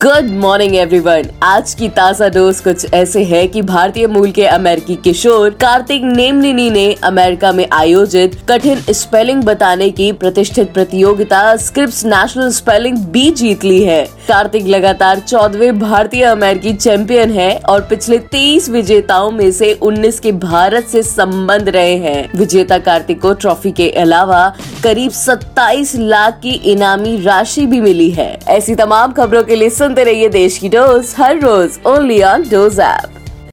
Good morning everyone आज की ताज़ा डोज कुछ ऐसे है कि भारतीय मूल के अमेरिकी किशोर कार्तिक नेमलिनी ने अमेरिका में आयोजित कठिन स्पेलिंग बताने की प्रतिष्ठित प्रतियोगिता स्क्रिप्ट नेशनल स्पेलिंग बी जीत ली है। कार्तिक लगातार चौदवे भारतीय अमेरिकी चैंपियन है और पिछले तेईस विजेताओं में से उन्नीस के भारत से संबंध रहे हैं। विजेता कार्तिक को ट्रॉफी के अलावा करीब 27 लाख की इनामी राशि भी मिली है। ऐसी तमाम खबरों के लिए सुनते रहिए देश की डोज, हर रोज ओनली ऑन डोज ऐप।